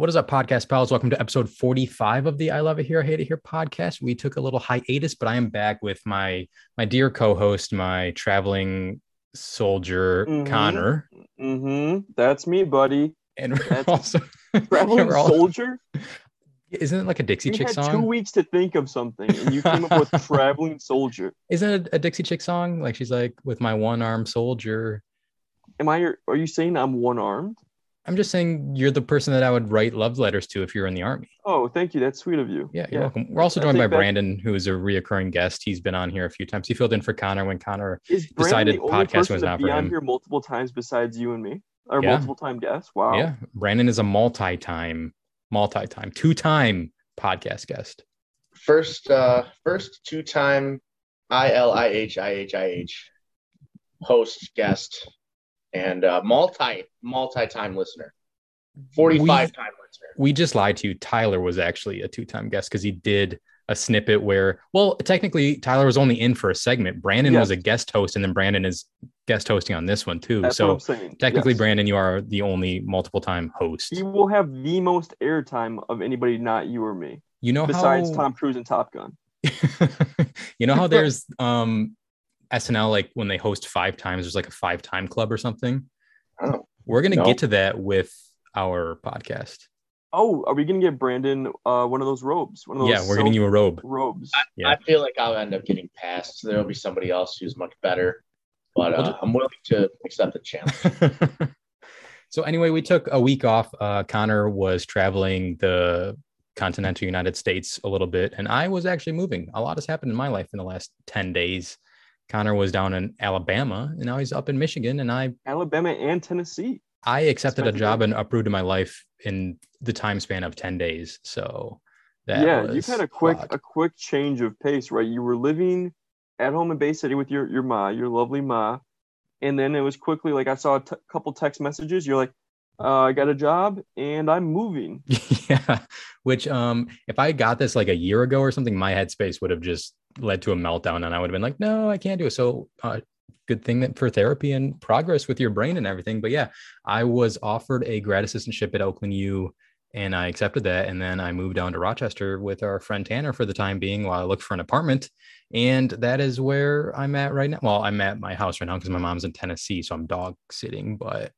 What is up, podcast pals? Welcome to episode 45 of the I Love It Here, I Hate It Here podcast. We took a little hiatus, but I am back with my my dear co-host, my traveling soldier, Mhm. Connor. Mm-hmm. That's me, buddy. And we're That's- also Traveling we're all- soldier. Isn't it like a Dixie You Chick had two weeks to think of something, and you came up with traveling soldier. Isn't it a Dixie Chick song? Like she's like, with my one arm soldier. Am I? Are you saying I'm one armed? I'm just saying you're the person that I would write love letters to if you're in the army. Oh, thank you. That's sweet of you. Yeah, you're welcome. We're also joined by take back- Brandon, who is a reoccurring guest. He's been on here a few times. He filled in for Connor when Connor Is decided Brandon the only podcast person was to not be for on him. here multiple times besides you and me? Or Yeah. multiple time guests? Wow. Yeah, Brandon is a multi-time, multi-time, two-time podcast guest. first uh first two time I L I H I H I H host guest and uh multi multi time listener. 45 time listener. We just lied to you. Tyler was actually a two-time guest because he did a snippet where, well, technically Tyler was only in for a segment. Brandon was a guest host, and then Brandon is guest hosting on this one too. That's so what I'm saying. technically, Yes. Brandon, you are the only multiple-time host. You will have the most airtime of anybody, not you or me, You know besides how Tom Cruise and Top Gun. you know how there's um SNL like when they host five times, there's like a five time club or something. Oh. We're gonna No. get to that with our podcast. Oh, are we gonna get Brandon uh, one of those robes? One of those Yeah, we're getting you a robe. robes. Yeah. I feel like I'll end up getting passed. So there'll be somebody else who's much better. But uh, I'm willing to accept the challenge. so anyway, we took a week off. Uh, Connor was traveling the continental United States a little bit, and I was actually moving. A lot has happened in my life in the last 10 days. Connor was down in Alabama and now he's up in Michigan, and I Alabama and Tennessee. I accepted a job and uprooted my life in the time span of 10 days. So that yeah, was you've had a quick lot. a quick change of pace, right? You were living at home in Bay City with your your ma, your lovely ma, and then it was quickly like I saw a t- couple text messages. You're like, uh, I got a job and I'm moving. yeah. Which um if I got this like a year ago or something, my headspace would have just led to a meltdown and I would have been like, no, I can't do it. So uh good thing that for therapy and progress with your brain and everything. But yeah, I was offered a grad assistantship at Oakland U and I accepted that. And then I moved down to Rochester with our friend Tanner for the time being while I looked for an apartment. And that is where I'm at right now. Well, I'm at my house right now because my mom's in Tennessee, so I'm dog sitting, but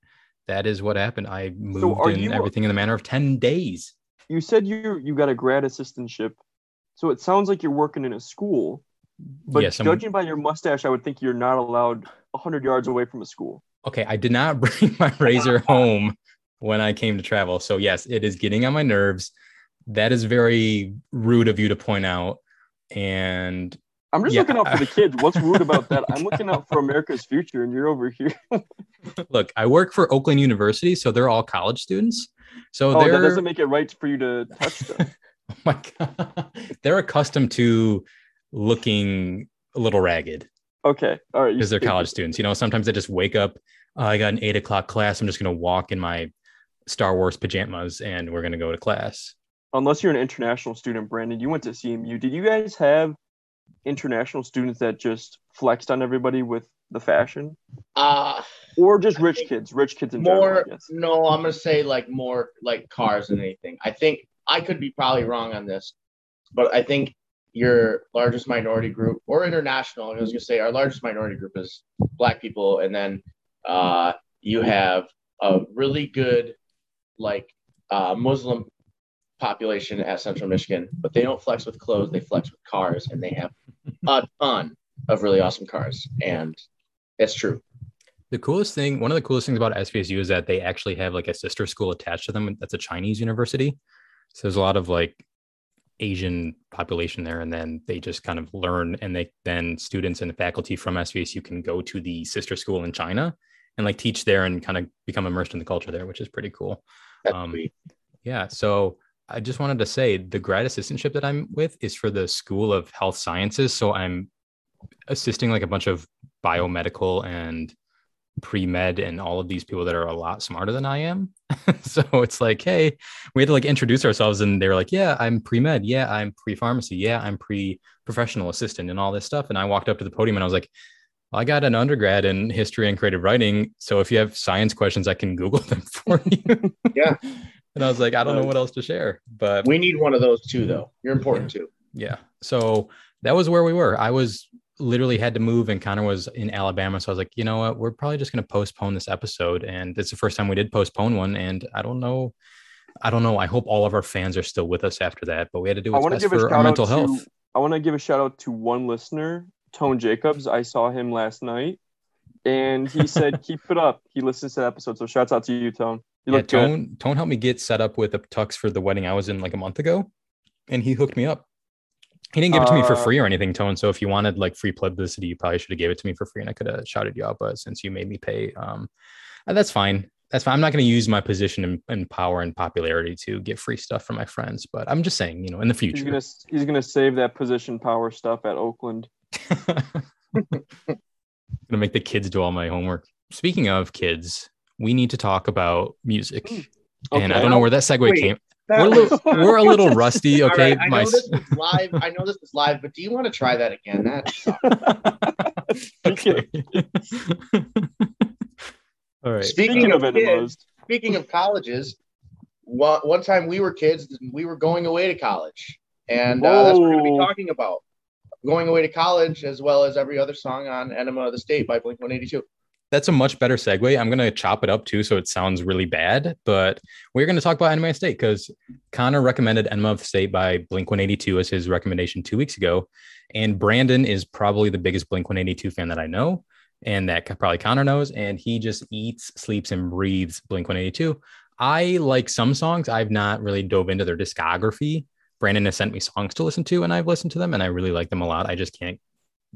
that is what happened. I moved are in you- everything in the manner of 10 days. You said you you got a grad assistantship, so it sounds like you're working in a school. But Yes, I'm- judging by your mustache, I would think you're not allowed hundred yards away from a school. Okay, I did not bring my razor home when I came to travel. So yes, it is getting on my nerves. That is very rude of you to point out. And I'm just Yeah. looking out for the kids. What's rude about that? I'm looking out for America's future, and you're over here. look, I work for Oakland University, so they're all college students. So Oh, that doesn't make it right for you to touch them. oh my god, they're accustomed to looking a little ragged Okay, all right. because they're college students. You know, sometimes they just wake up. "Oh, I got an eight o'clock class. I'm just gonna walk in my Star Wars pajamas and we're gonna go to class. Unless you're an international student, Brandon, you went to CMU. Did you guys have international students that just flexed on everybody with the fashion, Uh or just I rich kids? Rich kids in general, more I guess. no, I'm gonna say like more like cars than anything. I think I could be probably wrong on this, but I think your largest minority group or international, I was gonna say our largest minority group is black people, and then uh, you have a really good like uh, Muslim population at Central Michigan, but they don't flex with clothes, they flex with cars, and they have a ton of really awesome cars, and it's true. The coolest thing, one of the coolest things about SVSU is that they actually have like a sister school attached to them. That's a Chinese university. So there's a lot of like Asian population there. And then they just kind of learn and they then students and the faculty from SVSU can go to the sister school in China and like teach there and kind of become immersed in the culture there, which is pretty cool. Um. Yeah. So I just wanted to say the grad assistantship that I'm with is for the School of Health Sciences. So I'm assisting like a bunch of biomedical and pre-med and all of these people that are a lot smarter than I am. so it's like, hey, we had to like introduce ourselves and they were like, yeah, I'm pre-med. Yeah, I'm pre-pharmacy. Yeah, I'm pre-professional assistant and all this stuff. And I walked up to the podium and I was like, I got an undergrad in history and creative writing. So if you have science questions, I can Google them for you. Yeah. and I was like, I don't know uh, what else to share. But We need one of those too, though. You're important too. yeah, so that was where we were. I was literally had to move, and Connor was in Alabama, so I was like, you know what, we're probably just gonna postpone this episode, and it's the first time we did postpone one, and I don't know. I don't know. I hope all of our fans are still with us after that, but we had to do what's best for our mental to health. I want to give a shout out to one listener, Tone Jacobs. I saw him last night, and he said, "Keep it up." He listens to the episode, so shouts out to you, Tone. You yeah, look good. Tone Tone helped me get set up with a tux for the wedding I was in like a month ago, and he hooked me up. He didn't give it to me for free or anything, Tone. So if you wanted like free publicity, you probably should have gave it to me for free, and I could have shouted you out. But since you made me pay, um, uh, that's fine. That's fine. I'm not going to use my position and, and power and popularity to get free stuff from my friends. But I'm just saying, you know, in the He's future, gonna he's gonna save that position power stuff at Oakland. gonna make the kids do all my homework. Speaking of kids, we need to talk about music. And I don't know where that segue Wait, came. That We're a little, we're a little rusty. Okay, right, I my know this was live. I know this was live, but do you want to try that again? That okay. All right. Speaking, Speaking of, of kids, speaking of colleges, one, one time we were kids, we were going away to college, and uh, that's what we're going to be talking about. Going away to college, as well as every other song on Enema of the State by Blink 182. That's a much better segue. I'm gonna chop it up too, so it sounds really bad. But we're gonna talk about Enema of State because Connor recommended Enema of State by Blink 182 as his recommendation two weeks ago, and Brandon is probably the biggest Blink 182 fan that I know, and that probably Connor knows, and he just eats, sleeps, and breathes Blink 182. I like some songs. I've not really dove into their discography. Brandon has sent me songs to listen to, and I've listened to them, and I really like them a lot. I just can't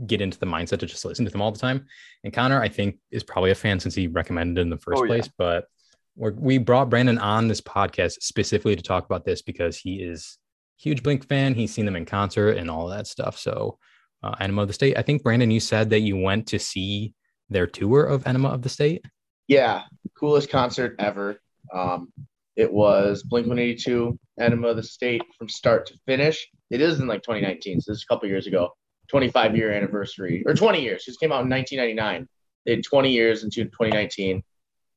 get into the mindset to just listen to them all the time. And Connor, I think, is probably a fan since he recommended it in the first Oh, yeah. place. But we're, we brought Brandon on this podcast specifically to talk about this because he is a huge Blink fan. He's seen them in concert and all that stuff. So, uh, Enema of the State. I think Brandon, you said that you went to see their tour of Enema of the State. Yeah, coolest concert ever. Um, it was Blink 182, Enema of the State from start to finish. It is in like 2019, so this is a couple years ago. 25 year anniversary or 20 years. This came out in 1999. They had 20 years into 2019.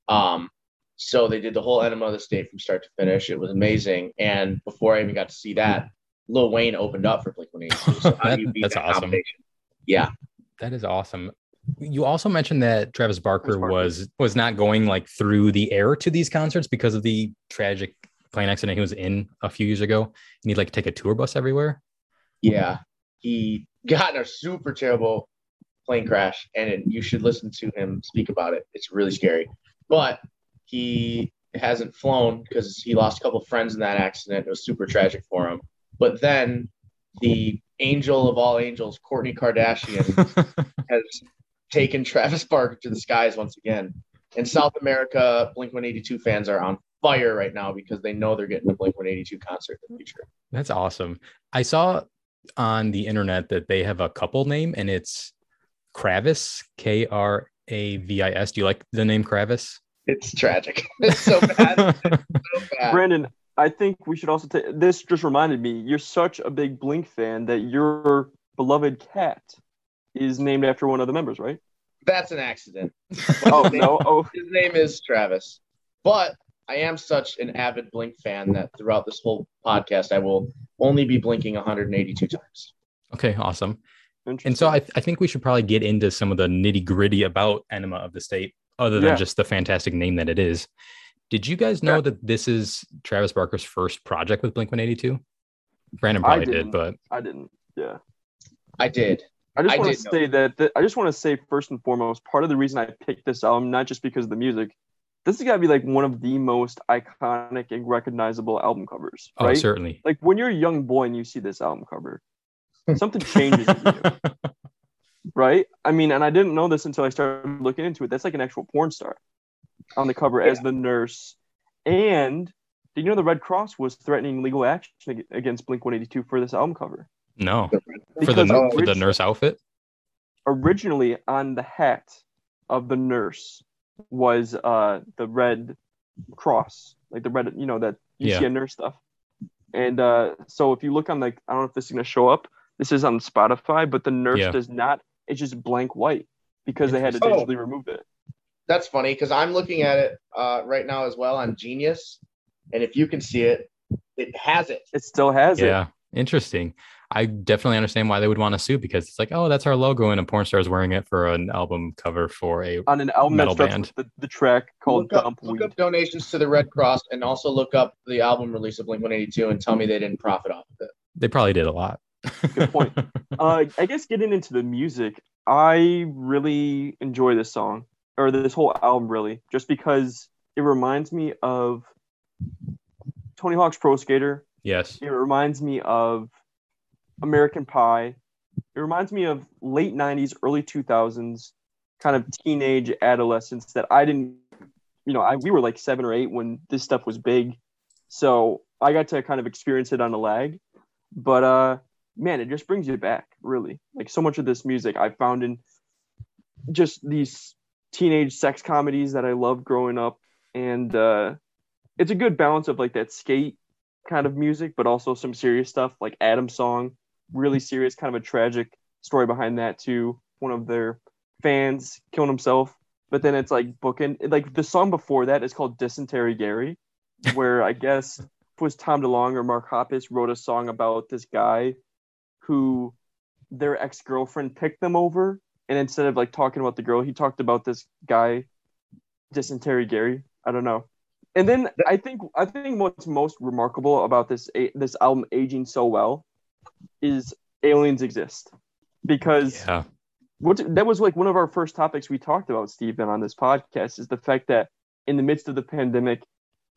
Um, so they did the whole Enema of the State from start to finish. It was amazing. And before I even got to see that, Lil Wayne opened up for Blink 182. So how do you That- that's that awesome. Yeah, That is awesome. You also mentioned that Travis Barker, Travis Barker. was was not going like through the air to these concerts because of the tragic plane accident he was in a few years ago. And he'd like take a tour bus everywhere. Yeah, he got in a super terrible plane crash, and it, you should listen to him speak about it. It's really scary. But he hasn't flown because he lost a couple friends in that accident. It was super tragic for him. But then the angel of all angels, Kourtney Kardashian, has taken Travis Barker to the skies once again. In South America, Blink 182 fans are on fire right now because they know they're getting a Blink 182 concert in the future. That's awesome. I saw on the internet that they have a couple name and it's Kravis, K R A V I S. Do you like the name Kravis? It's tragic. It's so bad. so bad. Brandon, I think we should also take this. Just reminded me, you're such a big Blink fan that your beloved cat is named after one of the members, right? That's an accident. Oh no! Oh, His name is Travis. But I am such an avid Blink fan that throughout this whole podcast, I will only be blinking 182 times. okay, awesome. And so I, I think we should probably get into some of the nitty gritty about Enema of the State, other than Yeah. just the fantastic name that it is. Did you guys know Yeah. that this is Travis Barker's first project with Blink 182? Brandon probably did, but I didn't. Yeah. I did. I just want to say that th- I just want to say first and foremost, part of the reason I picked this album, not just because of the music, this has got to be like one of the most iconic and recognizable album covers, right? oh, right? certainly. Like when you're a young boy and you see this album cover, something changes in you, right? I mean, and I didn't know this until I started looking into it. That's like an actual porn star on the cover as the nurse. And did you know the Red Cross was threatening legal action against Blink 182 for this album cover? No, for the, for the nurse outfit. originally on the hat of the nurse was uh the red cross like the red you know that Yeah. UCN nurse stuff and uh so if you look on like i don't know if this is going to show up this is on spotify but the nurse Yeah. does not it's just blank white because they had to Interesting. digitally remove it That's funny because I'm looking at it uh, right now as well on Genius, And if you can see it, it has it. It still has it. Yeah, interesting. I definitely understand why they would want to sue because it's like, oh, that's our logo, and a porn star is wearing it for an album cover for a. On an album Metal band. the, the track called Look up, Dump look Weed. up donations to the Red Cross and also look up the album release of Blink 182 and tell me they didn't profit off of it. They probably did a lot. Good point. Uh, I guess getting into the music, I really enjoy this song or this whole album, really, just because it reminds me of Tony Hawk's Pro Skater. yes. It reminds me of American Pie. It reminds me of late 90s, early 2000s kind of teenage adolescence that I didn't, you know, I, we were like seven or eight when this stuff was big. So I got to kind of experience it on a lag. But uh, man, it just brings you back, really. Like so much of this music I found in just these teenage sex comedies that I loved growing up. And uh, it's a good balance of like that skate kind of music, but also some serious stuff like Adam's song, really serious, kind of a tragic story behind that too. One of their fans killing himself, but then it's like booking like the song before that is called Dysentery Gary, where I guess it was Tom DeLonge or Mark Hoppus wrote a song about this guy who their ex girlfriend picked them over, and instead of like talking about the girl, he talked about this guy, Dysentery Gary. I don't know. And then I think I think what's most remarkable about this this album aging so well is aliens exist because Yeah. what that was like one of our first topics we talked about, Stephen, on this podcast is the fact that in the midst of the pandemic,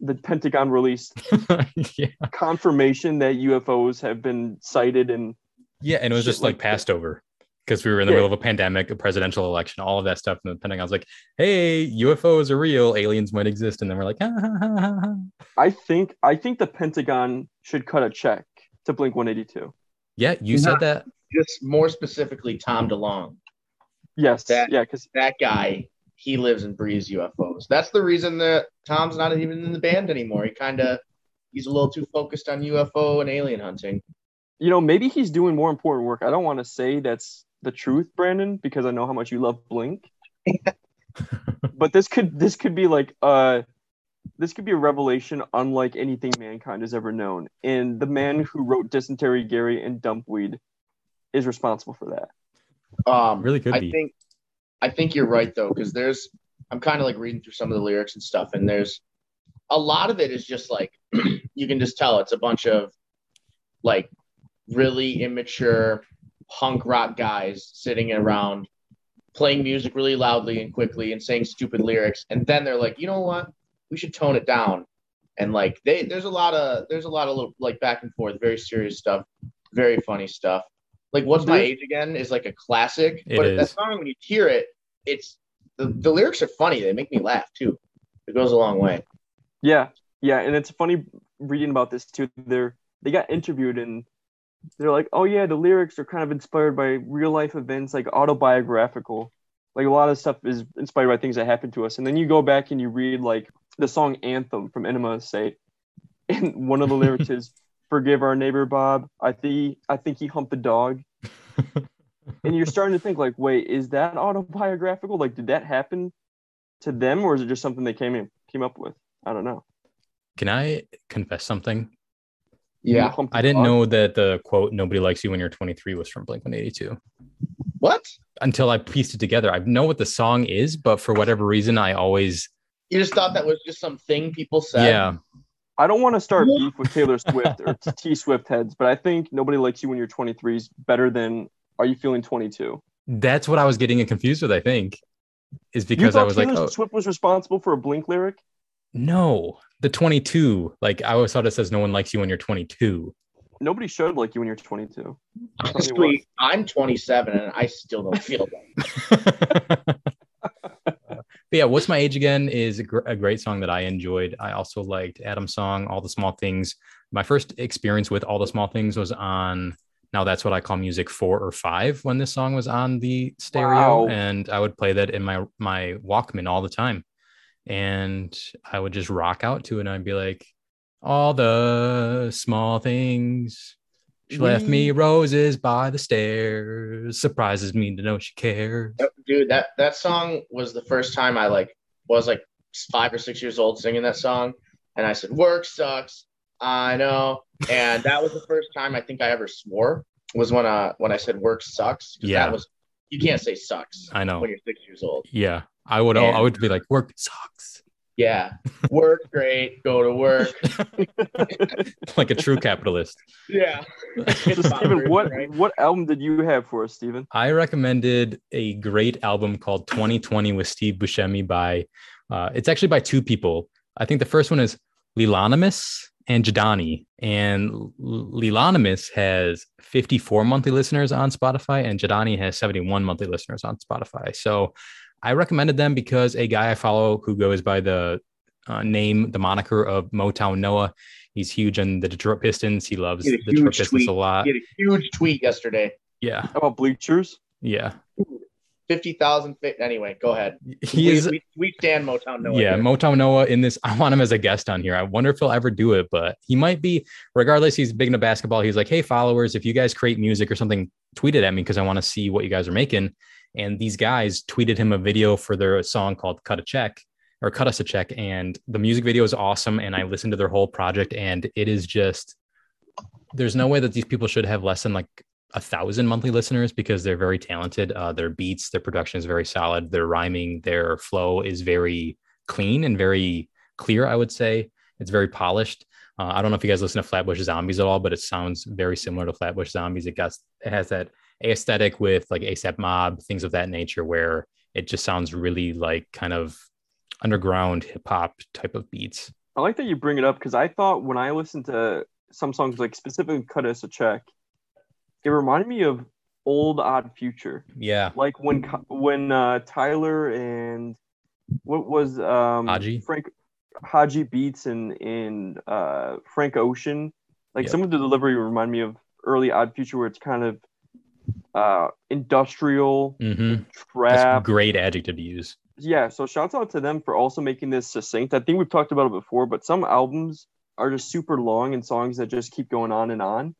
the Pentagon released yeah. confirmation that UFOs have been sighted and Yeah. And it was just like like that. passed over because we were in the Yeah. middle of a pandemic, a presidential election, all of that stuff. And the Pentagon's like, hey, UFOs are real, aliens might exist. And then we're like, "Ah, ha, ha, ha." I think I think the Pentagon should cut a check to Blink 182. yeah, you Not- said that. Just more specifically, Tom DeLonge. Yes, That- yeah, because That guy, he lives and breathes UFOs. That's the reason that Tom's not even in the band anymore. He kind of he's a little too focused on UFO and alien hunting. you know maybe he's doing more important work. I don't want to say that's the truth, Brandon, because I know how much you love Blink. but this could this could be like uh this could be a revelation unlike anything mankind has ever known. And the man who wrote Dysentery Gary and Dumpweed is responsible for that. Um, Really could I be. think I think you're right though, because there's I'm kind of like reading through some of the lyrics and stuff, and there's a lot of it is just like you can just tell it's a bunch of like really immature punk rock guys sitting around playing music really loudly and quickly and saying stupid lyrics, and then they're like, you know what, we should tone it down, and like they there's a lot of there's a lot of little like back and forth, very serious stuff, very funny stuff. Like what's my age again is like a classic, It but is. that song when you hear it, it's the, the lyrics are funny. They make me laugh too. It goes a long way. Yeah, yeah, and it's funny reading about this too. They're they got interviewed and they're like, "Oh yeah, the lyrics are kind of inspired by real life events, like autobiographical. Like a lot of stuff is inspired by things that happened to us." And then you go back and you read like the song "Anthem" from Enema say, State, and one of the lyrics is, "Forgive our neighbor Bob. I think I think he humped the dog." and you're starting to think like, "Wait, is that autobiographical? Like, did that happen to them, or is it just something they came in came up with?" I don't know. Can I confess something? Yeah, I didn't dog? know that the quote "Nobody likes you when you're 23" was from Blink 182 What? until I pieced it together. I know what the song is, but for whatever reason, I always You just thought that was just something people said? yeah. I don't want to start beef with Taylor Swift or T Swift heads, but I think nobody likes you when you're 23 is better than Are you feeling 22? That's what I was getting confused with. I think is You because I was Taylor like, oh Swift was responsible for a Blink lyric? no, the 22. Like I always thought it says no one likes you when you're 22. Nobody should like you when you're 22. Honestly, I'm 27 and I still don't feel that. But yeah, what's my age again is a, gr- a great song that I enjoyed. I also liked Adam's song, All the Small Things. My first experience with All the Small Things was on now that's what I call music four or five when this song was on the stereo, Wow. and I would play that in my my Walkman all the time, and I would just rock out to it, and I'd be like, all the small things. She left me roses by the stairs. Surprises me to know she cares. Dude, that that song was the first time I like was like five or six years old singing that song. and I said, "Work sucks." I know, and that was the first time I think I ever swore was when uh when I said work sucks." Yeah. that was you can't say sucks I know. when you're six years old. Yeah. I would I would be like, work sucks. Yeah, work great, go to work. like a true capitalist. Yeah, So Steven, what right? what album did you have for us, Steven? I recommended a great album called 2020 with Steve Buscemi by uh, it's actually by two people. I think the first one is Lilanimus and Jadani. And L- Lilanimus has 54 monthly listeners on Spotify, and Jadani has 71 monthly listeners on Spotify. So I recommended them because a guy I follow who goes by the uh, name, the moniker of Motown Noah, he's huge on the Detroit Pistons. He loves He the a Detroit huge Pistons tweet. a lot. He had a huge tweet yesterday. Yeah, How about Bleachers? yeah. Fifty thousand. Anyway, go ahead. He we, is we, we stand Motown Noah. yeah, here. Motown Noah in this. I want him as a guest on here. I wonder if he'll ever do it, but he might be. Regardless, he's big into basketball. He's like, hey, followers, if you guys create music or something, tweet it at me because I want to see what you guys are making. And these guys tweeted him a video for their song called "Cut a Check" or "Cut Us a Check," and the music video is awesome. And I listened to their whole project, and it is just. There's no way that these people should have less than like a thousand monthly listeners because they're very talented. Uh, their beats, their production is very solid. Their rhyming, their flow is very clean and very clear. I would say it's very polished. Uh, I don't know if you guys listen to Flatbush Zombies at all, but it sounds very similar to Flatbush Zombies. It got it has that aesthetic with like ASAP Mob, things of that nature, where it just sounds really like kind of underground hip hop type of beats. I like that you bring it up because I thought when I listened to some songs, like specifically "Cut Us a Check," it reminded me of old Odd Future, Yeah, like when when uh, Tyler and what was um, Hodgy? Frank Hodgy Beats and and uh, Frank Ocean, like Yep. some of the delivery remind me of early Odd Future, where it's kind of uh, industrial hmm that's a trap. great adjective to use. yeah so shouts out to them for also making this succinct i think we've talked about it before but some albums are just super long and songs that just keep going on and on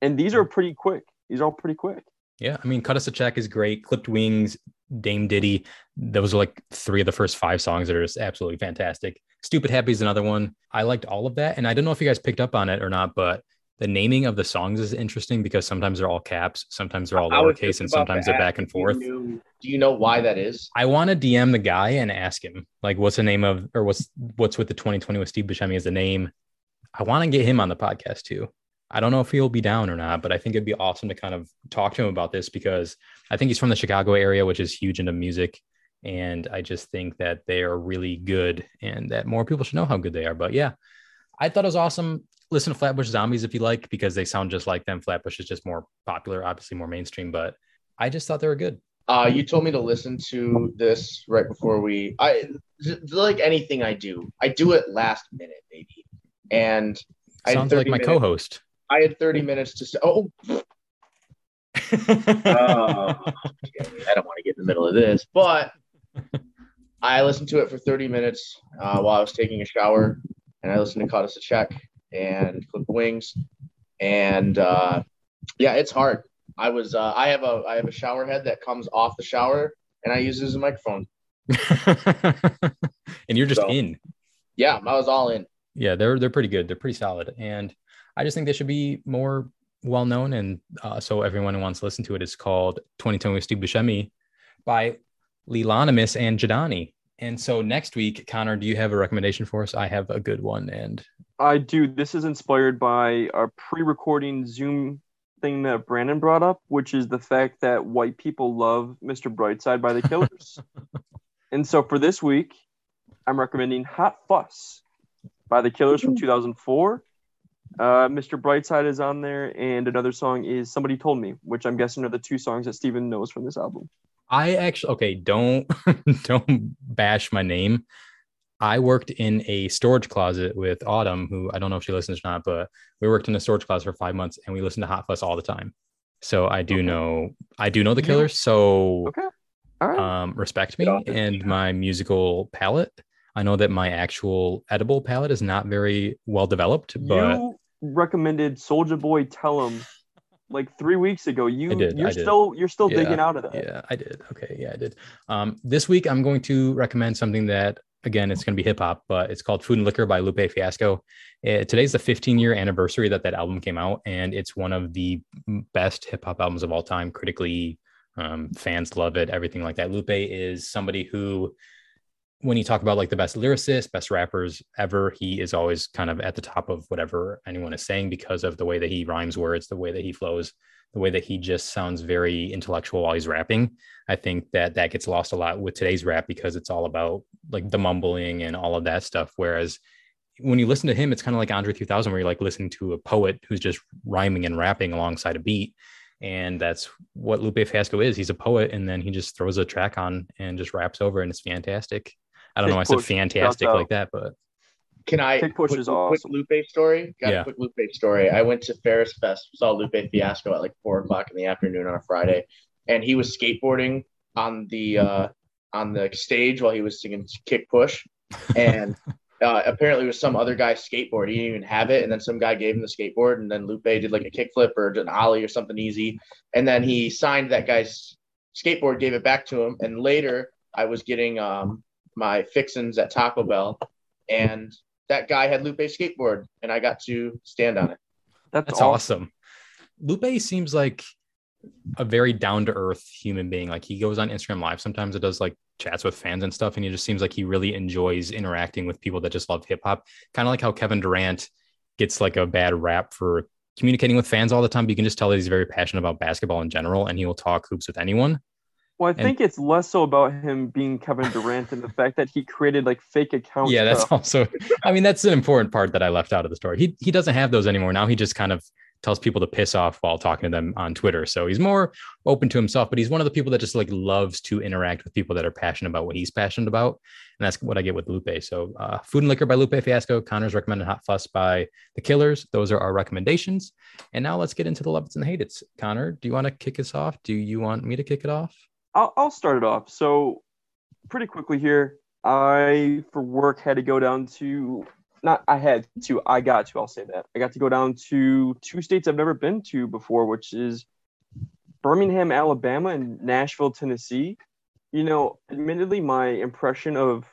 and these are pretty quick these are all pretty quick Yeah, I mean, Cut Us a Check is great. Clipped Wings, Dame Diddy. Those are like three of the first five songs that are just absolutely fantastic. Stupid Happy is another one. I liked all of that. And I don't know if you guys picked up on it or not, but the naming of the songs is interesting because sometimes they're all caps, sometimes they're all lowercase, and sometimes they're back and you forth. knew- do you know why that is? I want to DM the guy and ask him, like, what's the name of, or what's what's with the 2020 with Steve Buscemi as the name. I want to get him on the podcast too. I don't know if he'll be down or not, but I think it'd be awesome to kind of talk to him about this because I think he's from the Chicago area, which is huge into music. And I just think that they are really good and that more people should know how good they are. But yeah, I thought it was awesome. Listen to Flatbush Zombies if you like, because they sound just like them. Flatbush is just more popular, obviously more mainstream, but I just thought they were good. Uh, you told me to listen to this right before we. I like anything I do. I do it last minute, baby. And I Sounds like my minutes- co-host. I had 30 minutes to say, oh, oh, I don't want to get in the middle of this, but I listened to it for 30 minutes uh, while I was taking a shower, and I listened to Caught Us a Check and Clip Wings, and uh, yeah, it's hard. I was uh, I have a I have a shower head that comes off the shower, and I use it as a microphone. and you're just So- in. Yeah, I was all in. Yeah, they're they're pretty good. They're pretty solid, and I just think they should be more well known. And uh, so everyone who wants to listen to it is called 2020 with Steve Buscemi by Lilanimus and Jadani. And so next week, Connor, do you have a recommendation for us? I have a good one, and i do this is inspired by our pre-recording zoom thing that brandon brought up which is the fact that white people love mr brightside by the killers and so for this week i'm recommending hot fuss by the killers from 2004 uh, mr brightside is on there and another song is somebody told me which i'm guessing are the two songs that steven knows from this album I actually okay. Don't don't bash my name. I worked in a storage closet with Autumn, who I don't know if she listens or not, but we worked in a storage closet for five months and we listened to Hot Fuss all the time. So I do Okay. know I do know the Killers. So okay all right um, respect me Get off this and my musical palette. I know that my actual edible palette is not very well developed, but you recommended Soldier Boy Tell 'em like three weeks ago. You did, you're still you're still Yeah, digging out of that. yeah, I did. Okay, yeah, I did. Um, this week I'm going to recommend something that again, it's going to be hip hop, but it's called Food and Liquor by Lupe Fiasco. It, today's the 15 year anniversary that that album came out, and it's one of the best hip hop albums of all time. Critically, um, fans love it, everything like that. Lupe is somebody who, when you talk about like the best lyricists, best rappers ever, he is always kind of at the top of whatever anyone is saying because of the way that he rhymes words, the way that he flows the way that he just sounds very intellectual while he's rapping. I think that that gets lost a lot with today's rap because it's all about like the mumbling and all of that stuff. Whereas when you listen to him, it's kind of like Andre 3000, where you're like listening to a poet who's just rhyming and rapping alongside a beat. And that's what Lupe Fiasco is. He's a poet, and then he just throws a track on and just raps over, and it's fantastic. I don't know why I said fantastic like that, but can I Kick push quick, is awesome. quick Lupe story? Got Yeah. a quick Lupe story. I went to Ferris Fest, saw Lupe Fiasco at like four o'clock in the afternoon on a Friday, and he was skateboarding on the uh, on the stage while he was singing Kick Push, and uh, apparently it was some other guy's skateboard. He didn't even have it, and then some guy gave him the skateboard, and then Lupe did like a kickflip or an ollie or something easy, and then he signed that guy's skateboard, gave it back to him, and later I was getting um, my fixins at Taco Bell, and that guy had Lupe's skateboard, and I got to stand on it. That's, That's awesome. awesome. Lupe seems like a very down to earth human being. Like he goes on Instagram Live sometimes. It does like chats with fans and stuff, and he just seems like he really enjoys interacting with people that just love hip hop. Kind of like how Kevin Durant gets like a bad rap for communicating with fans all the time. But you can just tell that he's very passionate about basketball in general, and he will talk hoops with anyone. Well, I And- think it's less so about him being Kevin Durant and the fact that he created like fake accounts. yeah, that's also. I mean, that's an important part that I left out of the story. He he doesn't have those anymore now. He just kind of tells people to piss off while talking to them on Twitter. So he's more open to himself, but he's one of the people that just like loves to interact with people that are passionate about what he's passionate about, and that's what I get with Lupe. So, uh, Food and Liquor by Lupe Fiasco, Connor's recommended Hot Fuss by The Killers. Those are our recommendations. And now let's get into the love it and the hate it's. Connor, do you want to kick us off? Do you want me to kick it off? I'll, I'll start it off. So, pretty quickly here, I, for work, had to go down to, not I had to, I got to, I'll say that. I got to go down to two states I've never been to before, which is Birmingham, Alabama, and Nashville, Tennessee. You know, admittedly, my impression of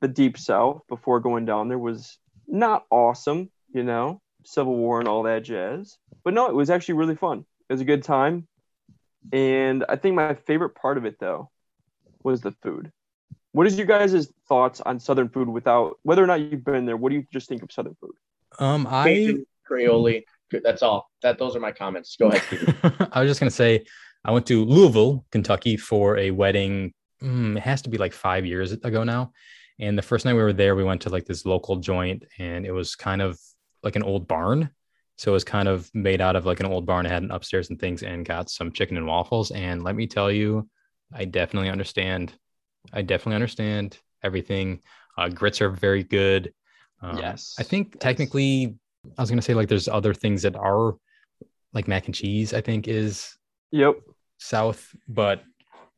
the Deep South before going down there was not awesome, you know, Civil War and all that jazz. But no, it was actually really fun. It was a good time. And I think my favorite part of it though was the food. What is your guys' thoughts on Southern food without whether or not you've been there? What do you just think of Southern food? Um, I Bacon, Creole. Good. That's all. That those are my comments. Go ahead. I was just gonna say I went to Louisville, Kentucky for a wedding. mm, it has to be like five years ago now. And the first night we were there, we went to like this local joint, and it was kind of like an old barn. So it was kind of made out of like an old barn. It had an upstairs and things, and got some chicken and waffles. And let me tell you, I definitely understand. I definitely understand everything. Uh, grits are very good. Um, Yes, I think yes. technically, I was gonna say like there's other things that are like mac and cheese. I think is Yep. south, but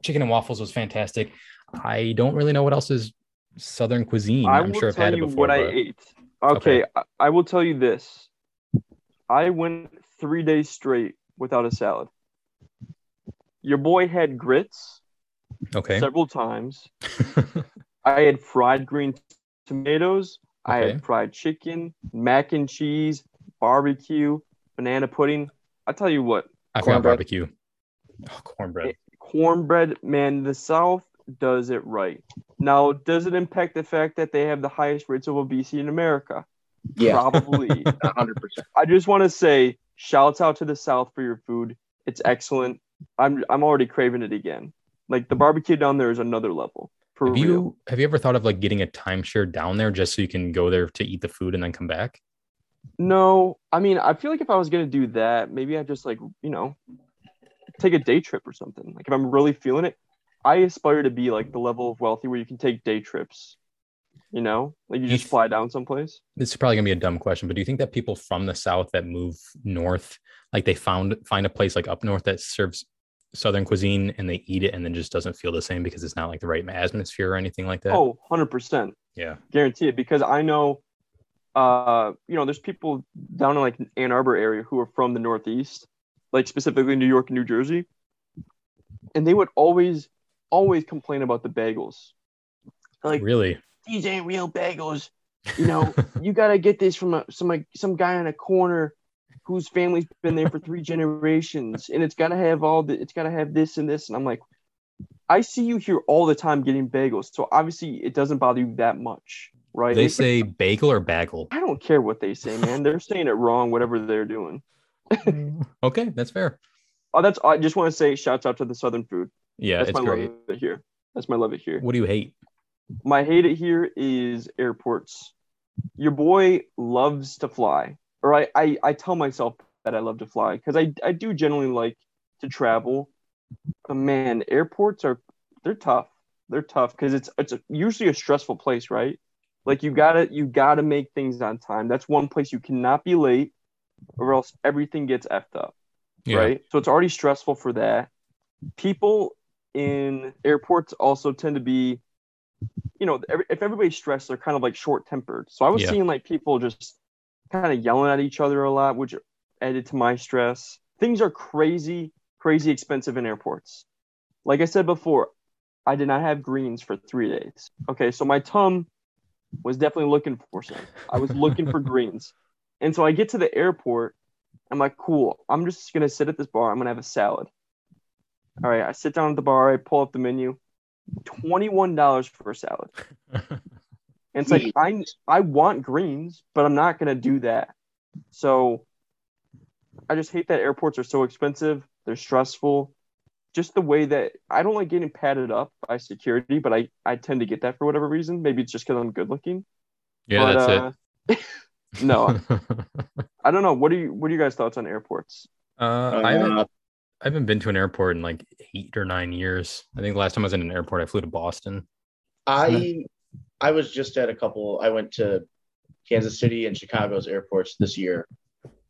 chicken and waffles was fantastic. I don't really know what else is southern cuisine. I I'm will sure I've had it before. what I ate. Okay, I, I will tell you this. I went three days straight without a salad. Your boy had grits okay. several times. I had fried green tomatoes. I had fried chicken, mac and cheese, barbecue, banana pudding. I tell you what, I Cornbread. barbecue. Oh, cornbread. Eh, cornbread, man, the South does it right. Now, does it impact the fact that they have the highest rates of obesity in America? Yeah, Probably. hundred percent. I just want to say, shouts out to the South for your food. It's excellent. I'm I'm already craving it again. Like the barbecue down there is another level. For Have real. you have you ever thought of like getting a timeshare down there just so you can go there to eat the food and then come back? No, I mean, I feel like if I was gonna do that, maybe I just like you know, take a day trip or something. Like if I'm really feeling it, I aspire to be like the level of wealthy where you can take day trips. You know, like you You just fly down someplace. This is probably gonna be a dumb question, but do you think that people from the south that move north, like they found find a place like up north that serves southern cuisine and they eat it and then just doesn't feel the same because it's not like the right atmosphere or anything like that? Oh, 100 percent. yeah. guarantee it because I know, uh, you know, there's people down in like Ann Arbor area who are from the Northeast, like specifically New York and New Jersey, and they would always, always complain about the bagels. Like, really? These ain't real bagels. You know, you gotta get this from a, some like some guy on a corner whose family's been there for three generations, and it's gotta have all the, it's gotta have this and this. And I'm like, I see you here all the time getting bagels, so obviously it doesn't bother you that much, right? They say bagel or bagel. I don't care what they say, man. They're saying it wrong, whatever they're doing. okay, that's fair. Oh, that's. I just want to say, shouts out to the Southern food. Yeah, That's it's my great. love it here. That's my love it here. What do you hate? My hate it here is airports. Your boy loves to fly, or I, I, I tell myself that I love to fly because I, I do generally like to travel. But man, airports are they're tough. They're tough because it's it's a, usually a stressful place, right? Like you gotta you gotta make things on time. That's one place you cannot be late, or else everything gets effed up Yeah. right? So it's already stressful for that. People in airports also tend to be, you know, if everybody's stressed, they're kind of like short tempered. So I was Yeah. seeing like people just kind of yelling at each other a lot, which added to my stress. Things are crazy, crazy expensive in airports. Like I said before, I did not have greens for three days. Okay, so my tum was definitely looking for some. I was looking for greens. And so I get to the airport I'm like, cool. I'm just gonna sit at this bar. I'm gonna have a salad. All right. I sit down at the bar. I pull up the menu. Twenty-one dollars for a salad. And it's like I I want greens, but I'm not gonna do that. So I just hate that airports are so expensive. They're stressful. Just the way that I don't like getting padded up by security, but I I tend to get that for whatever reason. Maybe it's just because I'm good looking. yeah, but, that's uh, no. I don't know. What are you What are you guys' thoughts on airports? uh, I haven't Uh, I haven't been to an airport in like eight or nine years. I think the last time I was in an airport, I flew to Boston. I I was just at a couple. I went to Kansas City and Chicago's airports this year,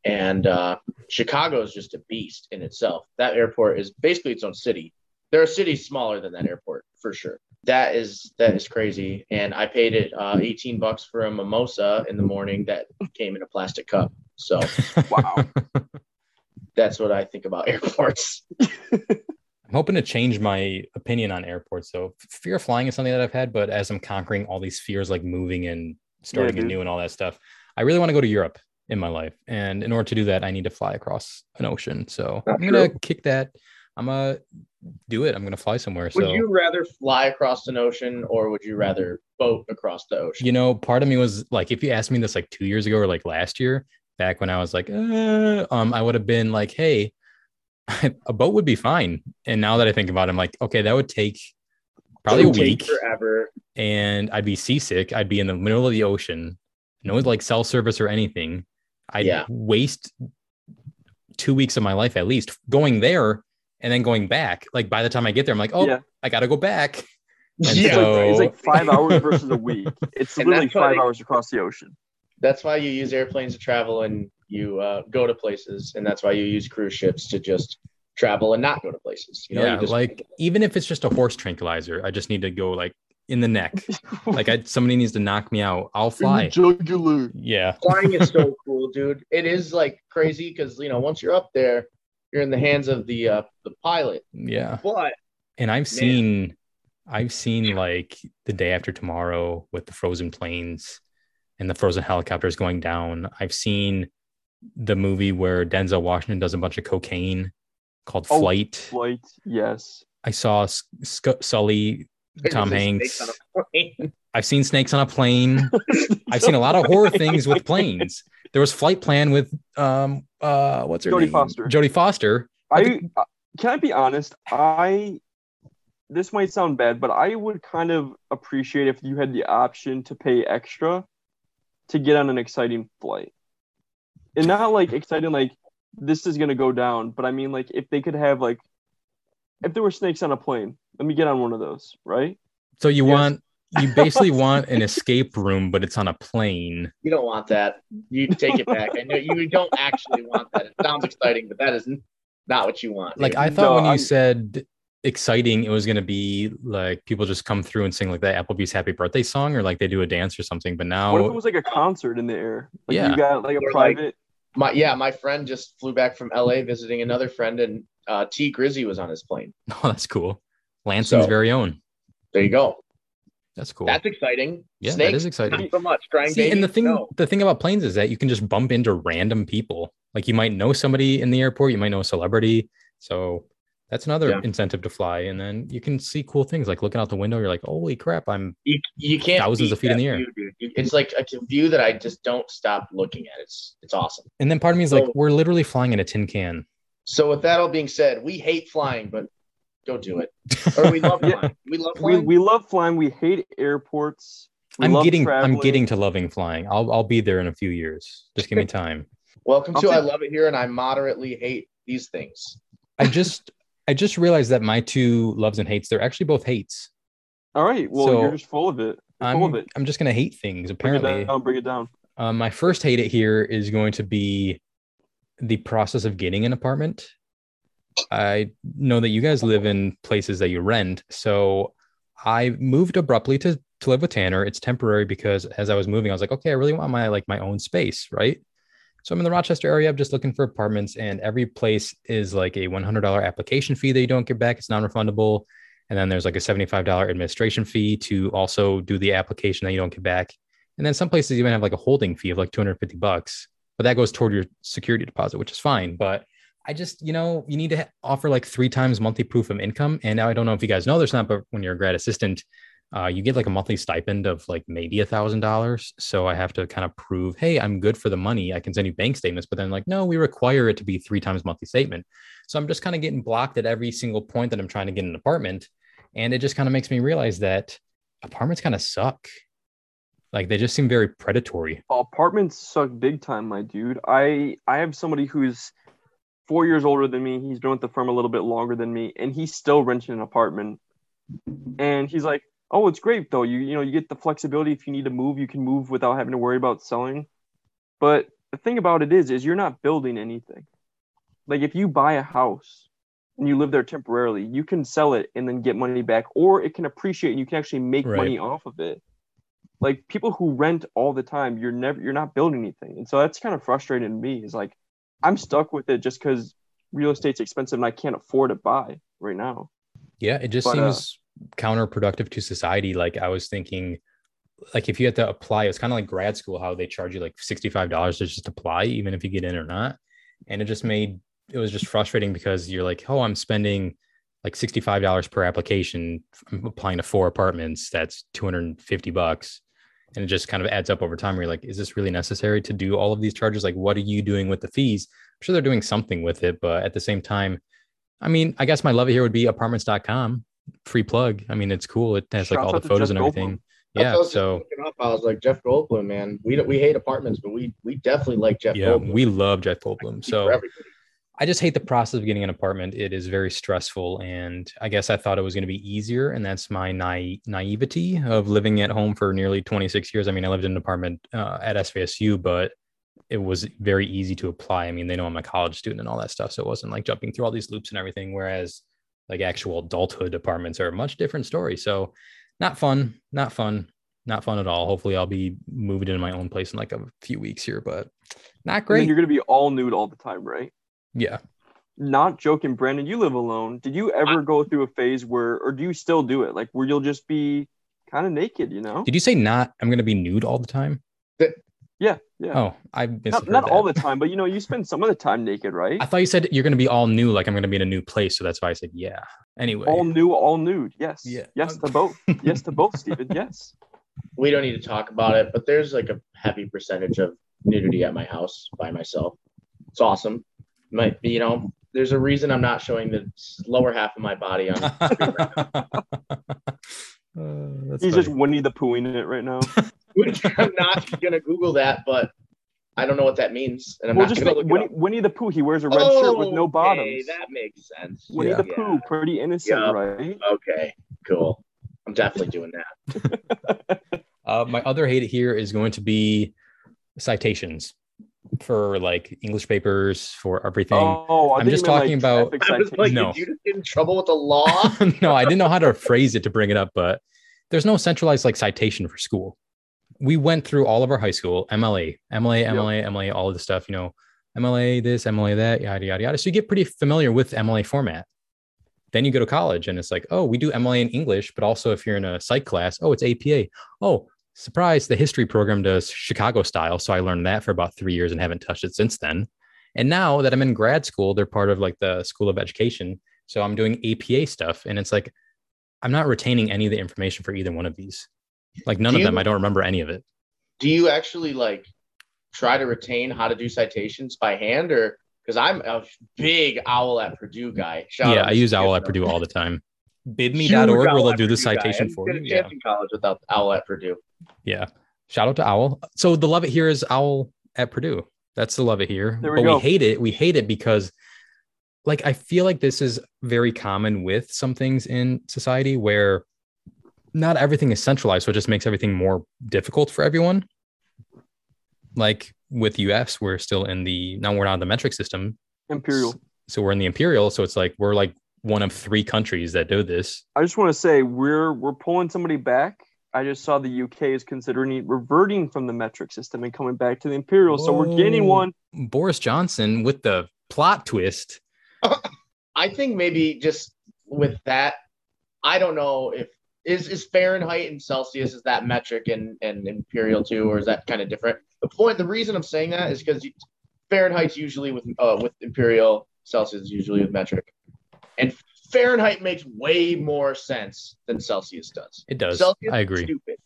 and uh, Chicago is just a beast in itself. That airport is basically its own city. There are cities smaller than that airport for sure. That is that is crazy, and I paid it uh, eighteen bucks for a mimosa in the morning that came in a plastic cup. So Wow. That's what I think about airports. I'm hoping to change my opinion on airports. So fear of flying is something that I've had, but as I'm conquering all these fears, like moving and starting dude. anew and all that stuff, I really want to go to Europe in my life. And in order to do that, I need to fly across an ocean. So Not I'm gonna kick that. I'm gonna do it. I'm gonna fly somewhere. Would so you rather fly across an ocean or would you rather boat across the ocean? you know, part of me was like, if you asked me this like two years ago or like last year, back when I was like, uh, um, I would have been like, hey, a boat would be fine. And now that I think about it, I'm like, okay, that would take probably It a week forever. and I'd be seasick. I'd be in the middle of the ocean, no like cell service or anything. I'd Yeah. waste two weeks of my life at least going there and then going back. Like by the time I get there, I'm like, oh, Yeah. I gotta go back. And It's, Yeah. so- like, it's like five hours versus a week. It's And literally five they- hours across the ocean. That's why you use airplanes to travel and you uh, go to places, and that's why you use cruise ships to just travel and not go to places. You know, yeah, you just like even if it's just a horse tranquilizer, I just need to go like in the neck. like I somebody needs to knock me out. I'll fly. jugular. Yeah. flying is so cool, dude. It is like crazy because you know once you're up there, you're in the hands of the uh, the pilot. Yeah. But And I've seen I've seen like the day after tomorrow with the frozen planes and the frozen helicopters going down. I've seen the movie where Denzel Washington does a bunch of cocaine called Oh, Flight. Flight, yes. I saw S- Sc- Sully, Tom Hanks. snakes on a plane. I've seen snakes on a plane. I've seen a lot of horror things with planes. There was Flight Plan with um uh what's her Jodie name? Foster. Jodie Foster. I uh, can I be honest? I this might sound bad, but I would kind of appreciate if you had the option to pay extra to get on an exciting flight. And not like exciting like this is gonna go down, but I mean like if they could have like if there were snakes on a plane, let me get on one of those, right? So you Yes. want you basically want an escape room, but it's on a plane. You don't want that. You take it back. I know you don't actually want that. It sounds exciting, but that is n- not what you want. Like dude. I thought No, when you I'm- said exciting, it was gonna be like people just come through and sing like that Applebee's happy birthday song or like they do a dance or something. But now What if it was like a concert in the air? Like Yeah. you got like a Or, like- private my yeah, my friend just flew back from LA visiting another friend, and uh, T Grizzy was on his plane. oh that's cool. Lansing's So- very own. There you go. That's cool. That's exciting. yeah, Snakes, that is exciting. not so much. Trying See, and the thing, no. the thing about planes is that you can just bump into random people. Like you might know somebody in the airport, you might know a celebrity. So that's another Yeah. incentive to fly. And then you can see cool things like looking out the window. You're like, holy crap, I'm you, you can't Thousands of feet in the air. view, dude. It's like a view that I just don't stop looking at. It's it's awesome. and then part of me is like, we're literally flying in a tin can. So with that all being said, we hate flying, but go do it. Or we love Yeah. flying. We love flying. we love flying. We hate airports. We I'm love getting I'm getting to loving flying. I'll I'll be there in a few years. Just give me time. Welcome I'll to I love it here, and I moderately hate these things. I just I just realized that my two loves and hates, they're actually both hates. All right. Well, So, you're just full of it. You're full of I'm it. I'm just gonna hate things, Bring it apparently. down. Bring it down. Um, my first hate it here is going to be the process of getting an apartment. I know that you guys live in places that you rent, so I moved abruptly to to live with Tanner. It's temporary because as I was moving, I was like, okay, I really want my like my own space, right? So I'm in the Rochester area. I'm just looking for apartments, and every place is like a $100 application fee that you don't get back. It's non-refundable, and then there's like a $75 administration fee to also do the application that you don't get back. And then some places even have like a holding fee of like 250 bucks, but that goes toward your security deposit, which is fine. But I just, you know, you need to offer like three times monthly proof of income. And now I don't know if you guys know this or not, but when you're a grad assistant, uh, you get like a monthly stipend of like maybe a thousand dollars. So I have to kind of prove, hey, I'm good for the money. I can send you bank statements, but then like, no, we require it to be three times monthly statement. So I'm just kind of getting blocked at every single point that I'm trying to get an apartment. And it just kind of makes me realize that apartments kind of suck. Like they just seem very predatory. Apartments suck big time, my dude. I I have somebody who's four years older than me. He's been with the firm a little bit longer than me, and he's still renting an apartment. And he's like, "Oh, it's great though. You you know you get the flexibility. If you need to move, you can move without having to worry about selling." But the thing about it is, is you're not building anything. Like if you buy a house and you live there temporarily, you can sell it and then get money back, or it can appreciate and you can actually make Right. money off of it. Like people who rent all the time, you're never you're not building anything. And so that's kind of frustrating to me. Is like I'm stuck with it just because real estate's expensive and I can't afford to buy right now. Yeah, it just But, uh, seems counterproductive to society. Like I was thinking, like if you had to apply, it's kind of like grad school, how they charge you like $65 to just apply, even if you get in or not. And it just made it was just frustrating because you're like, oh, I'm spending like $65 per application. I'm applying to four apartments. That's 250 bucks. And it just kind of adds up over time. Where you're like, is this really necessary to do all of these charges? Like, what are you doing with the fees? I'm sure they're doing something with it, but at the same time, I mean, I guess my love here would be apartments.com. Free plug. I mean, it's cool. It has like Shouts all the photos Jeff and everything. Goldblum. What I Yeah. So up, I was like Jeff Goldblum, man. We we hate apartments, but we we definitely like Jeff yeah, Goldblum. we love Jeff Goldblum. So. I just hate the process of getting an apartment. It is very stressful. And I guess I thought it was going to be easier. And that's my naive naivety of living at home for nearly 26 years. I mean, I lived in an apartment uh, at SVSU, but it was very easy to apply. I mean, they know I'm a college student and all that stuff. So it wasn't like jumping through all these loops and everything. Whereas like actual adulthood apartments are a much different story. So not fun, not fun, not fun at all. Hopefully I'll be moving into my own place in like a few weeks here, but not And great. you're gonna be all nude all the time, right? Yeah. Not joking, Brandon. You live alone. Did you ever go through a phase where, or do you still do it? Like where you'll just be kind of naked, you know? Did you say not? I'm going to be nude all the time. Yeah, yeah. Oh, I not misheard not all the time, but you know, you spend some of the time naked, right? I thought you said you're going to be all new, like I'm going to be in a new place. So that's why I said yeah. Anyway, all new, all nude. Yes. Yeah. Yes to both. yes to both, Stephen. Yes. we don't need to talk about it, but there's like a heavy percentage of nudity at my house by myself. It's awesome. Might be you know, there's a reason I'm not showing the lower half of my body on. Uh, that's He's funny. just Winnie the Poohing it right now. which I'm not gonna Google that, but I don't know what that means, and I'm well, not just gonna like look Winnie. Winnie the Pooh. He wears a red shirt with no Okay, bottoms. That makes sense. Winnie Yeah. the Pooh, pretty innocent, Yeah. right? Okay, cool. I'm definitely doing that. Uh, my other hate here is going to be citations for like English papers for everything. Oh, I I'm just you meant, talking about- I was like. No. did you just get in trouble with the law? no, I didn't know how to phrase it to bring it up, but there's no centralized like citation for school. We went through all of our high school, MLA, MLA, MLA, MLA, all of the stuff, you know, MLA this, MLA that, yada, yada, yada. So you get pretty familiar with MLA format. Then you go to college and it's like, oh, we do MLA in English, but also if you're in a psych class, oh, it's APA. Oh, surprise, the history program does Chicago style. So I learned that for about three years and haven't touched it since then. And now that I'm in grad school, they're part of like the School of Education. So I'm doing APA stuff. And it's like, I'm not retaining any of the information for either one of these. Like none Do of you- them, I don't remember any of it. Do you actually like try to retain how to do citations by hand or because I'm a big owl at Purdue guy. Shout yeah, out I use Owl at Purdue all the time. Huge BibMe.org will Owl they'll do the Purdue citation didn't for you. Yeah. in college without Owl at Purdue. Yeah. Shout out to Owl. So the love it here is Owl at Purdue. That's the love it here. There we but go. we hate it. We hate it because like I feel like this is very common with some things in society where not everything is centralized, so it just makes everything more difficult for everyone. Like with US, we're still in the now we're not in the metric system. Imperial. So we're in the imperial. So it's like we're like one of three countries that do this. I just want to say we're we're pulling somebody back. I just saw the UK is considering reverting from the metric system and coming back to the imperial. So we're gaining one. Boris Johnson with the plot twist. I think maybe just with that, I don't know if is is Fahrenheit and Celsius is that metric and and imperial too, or is that kind of different? The point, the reason I'm saying that is because Fahrenheit's usually with uh, with imperial, Celsius is usually with metric, and Fahrenheit makes way more sense than Celsius does. It does. Celsius I is agree. Stupid.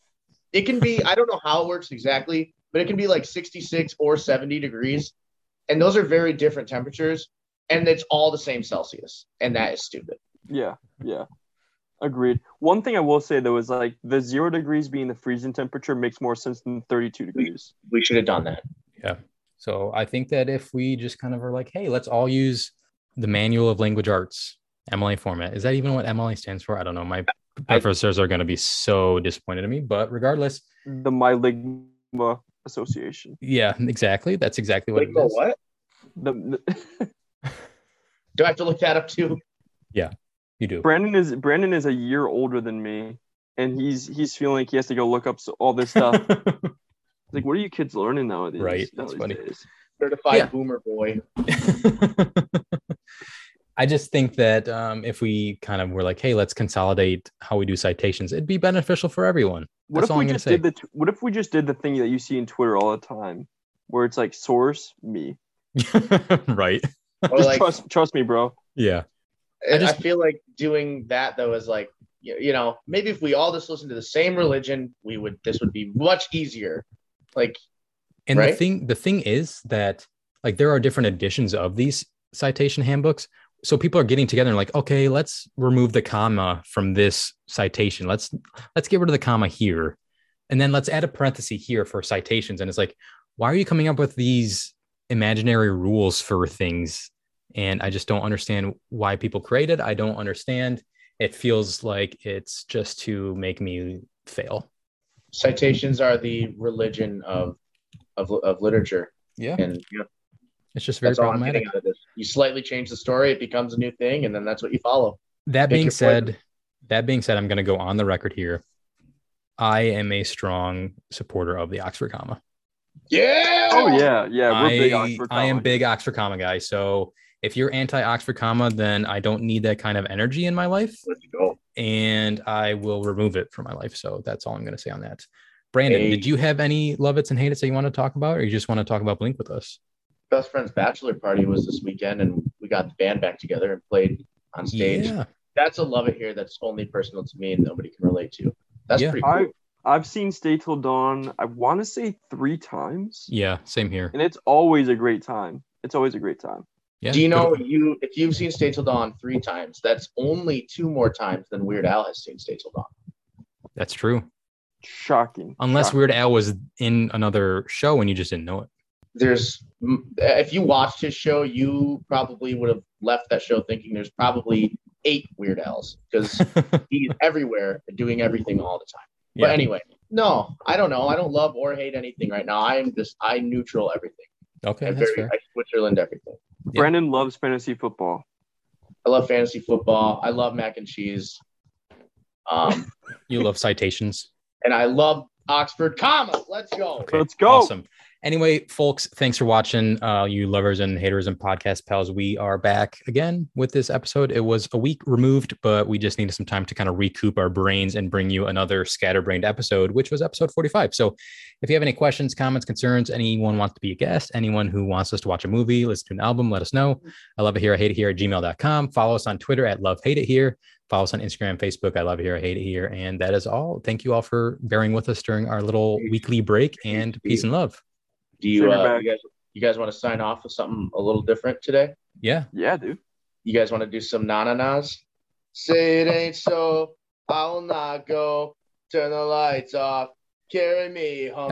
It can be. I don't know how it works exactly, but it can be like 66 or 70 degrees, and those are very different temperatures, and it's all the same Celsius, and that is stupid. Yeah, yeah. Agreed. One thing I will say though is like the zero degrees being the freezing temperature makes more sense than 32 degrees. We should have done that. Yeah. So I think that if we just kind of are like, hey, let's all use the Manual of Language Arts MLA format. Is that even what MLA stands for? I don't know. My professors are going to be so disappointed in me, but regardless, The My Ligma Association. yeah, exactly. That's exactly what Wait, it for is. what? The, Do I have to look that up too? You do. Brandon is Brandon is a year older than me, and he's he's feeling like he has to go look up all this stuff. like, what are you kids learning nowadays? Right, that's funny. nowadays? Certified Yeah. boomer boy. I just think that um, if we kind of were like, hey, let's consolidate how we do citations, it'd be beneficial for everyone. What That's if all we I'm gonna just say. did the t- What if we just did the thing that you see in Twitter all the time, where it's like source me. right. Or Just like, trust trust me, bro. Yeah. I, I just- feel like doing that though is like, you you know, maybe if we all just listen to the same religion, we would. This would be much easier. Like, And the thing the thing is that like there are different editions of these citation handbooks. So people are getting together and like, okay, let's remove the comma from this citation. Let's let's get rid of the comma here. And then let's add a parenthesis here for citations. And it's like, why are you coming up with these imaginary rules for things? And I just don't understand why people create it. I don't understand. It feels like it's just to make me fail. citations are the religion of of, of literature, Yeah. and you know, It's just very that's all I'm problematic. getting out of this. You slightly change the story, it becomes a new thing, and then that's what you follow. that Pick being said poison. that being said i'm going to go on the record here i am a strong supporter of the oxford comma Yeah. Oh yeah, yeah. We're big I, Oxford. I am big oxford comma guy so if you're anti oxford comma then i don't need that kind of energy in my life Let's go. and i will remove it from my life so that's all i'm going to say on that brandon Hey. did you have any love it's and hate it's that you want to talk about or you just want to talk about blink with us Best friend's bachelor party was this weekend, and we got the band back together and played on stage. yeah That's a love it here that's only personal to me and nobody can relate to. That's Yeah. pretty cool. I I've seen Stay Till Dawn. I want to say three times, yeah same here and it's always a great time. It's always a great time. Yeah Do you know good- you if you've seen Stay Till Dawn three times, that's only two more times than Weird Al has seen Stay Till Dawn. that's true Shocking. unless Shocking. weird al was in another show and you just didn't know it There's eh, if you watched his show, you probably would have left that show thinking there's probably eight Weird Al's because he's everywhere doing everything all the time. But anyway, no, I don't know. I don't love or hate anything right now. I'm just I neutral everything. Okay, I'm that's very fair. I Switzerland everything. Yeah. Brandon loves fantasy football. I love fantasy football. I love mac and cheese. Um, You love citations. and I love Oxford, comma. Let's go. Okay, Let's go. Awesome. Anyway, folks, thanks for watching. Uh, you lovers and haters and podcast pals, we are back again with this episode. It was a week removed, but we just needed some time to kind of recoup our brains and bring you another scatterbrained episode, which was episode 45. So if you have any questions, comments, concerns, anyone wants to be a guest, anyone who wants us to watch a movie, listen to an album, let us know. I love it here. I hate it here at gmail.com. Follow us on Twitter at love hate it here. Follow us on Instagram, Facebook. I love it here. I hate it here. And that is all. Thank you all for bearing with us during our little weekly break and peace and love. Do you, uh, you guys you guys want to sign off with something a little different today? Yeah. Yeah, dude. You guys want to do some na na na's? Say it ain't so. I'll not go. Turn the lights off. Carry me home.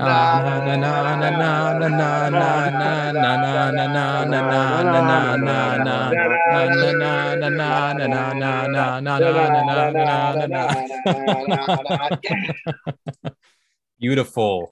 Beautiful.